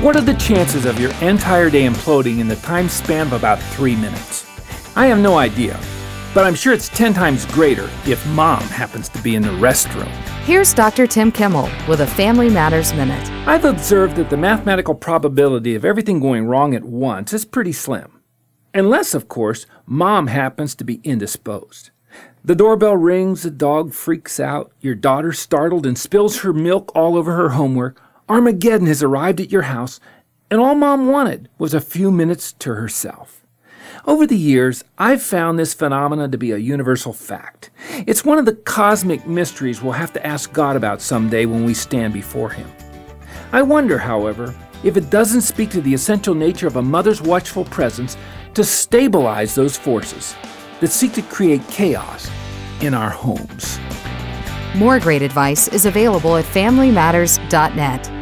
What are the chances of your entire day imploding in the time span of about three minutes? I have no idea, but I'm sure it's 10 times greater if mom happens to be in the restroom. Here's Dr. Tim Kimmel with a Family Matters Minute. I've observed that the mathematical probability of everything going wrong at once is pretty slim. Unless, of course, mom happens to be indisposed. The doorbell rings, the dog freaks out, your daughter's startled and spills her milk all over her homework, Armageddon has arrived at your house, and all mom wanted was a few minutes to herself. Over the years, I've found this phenomenon to be a universal fact. It's one of the cosmic mysteries we'll have to ask God about someday when we stand before Him. I wonder, however, if it doesn't speak to the essential nature of a mother's watchful presence to stabilize those forces that seek to create chaos in our homes. More great advice is available at FamilyMatters.net.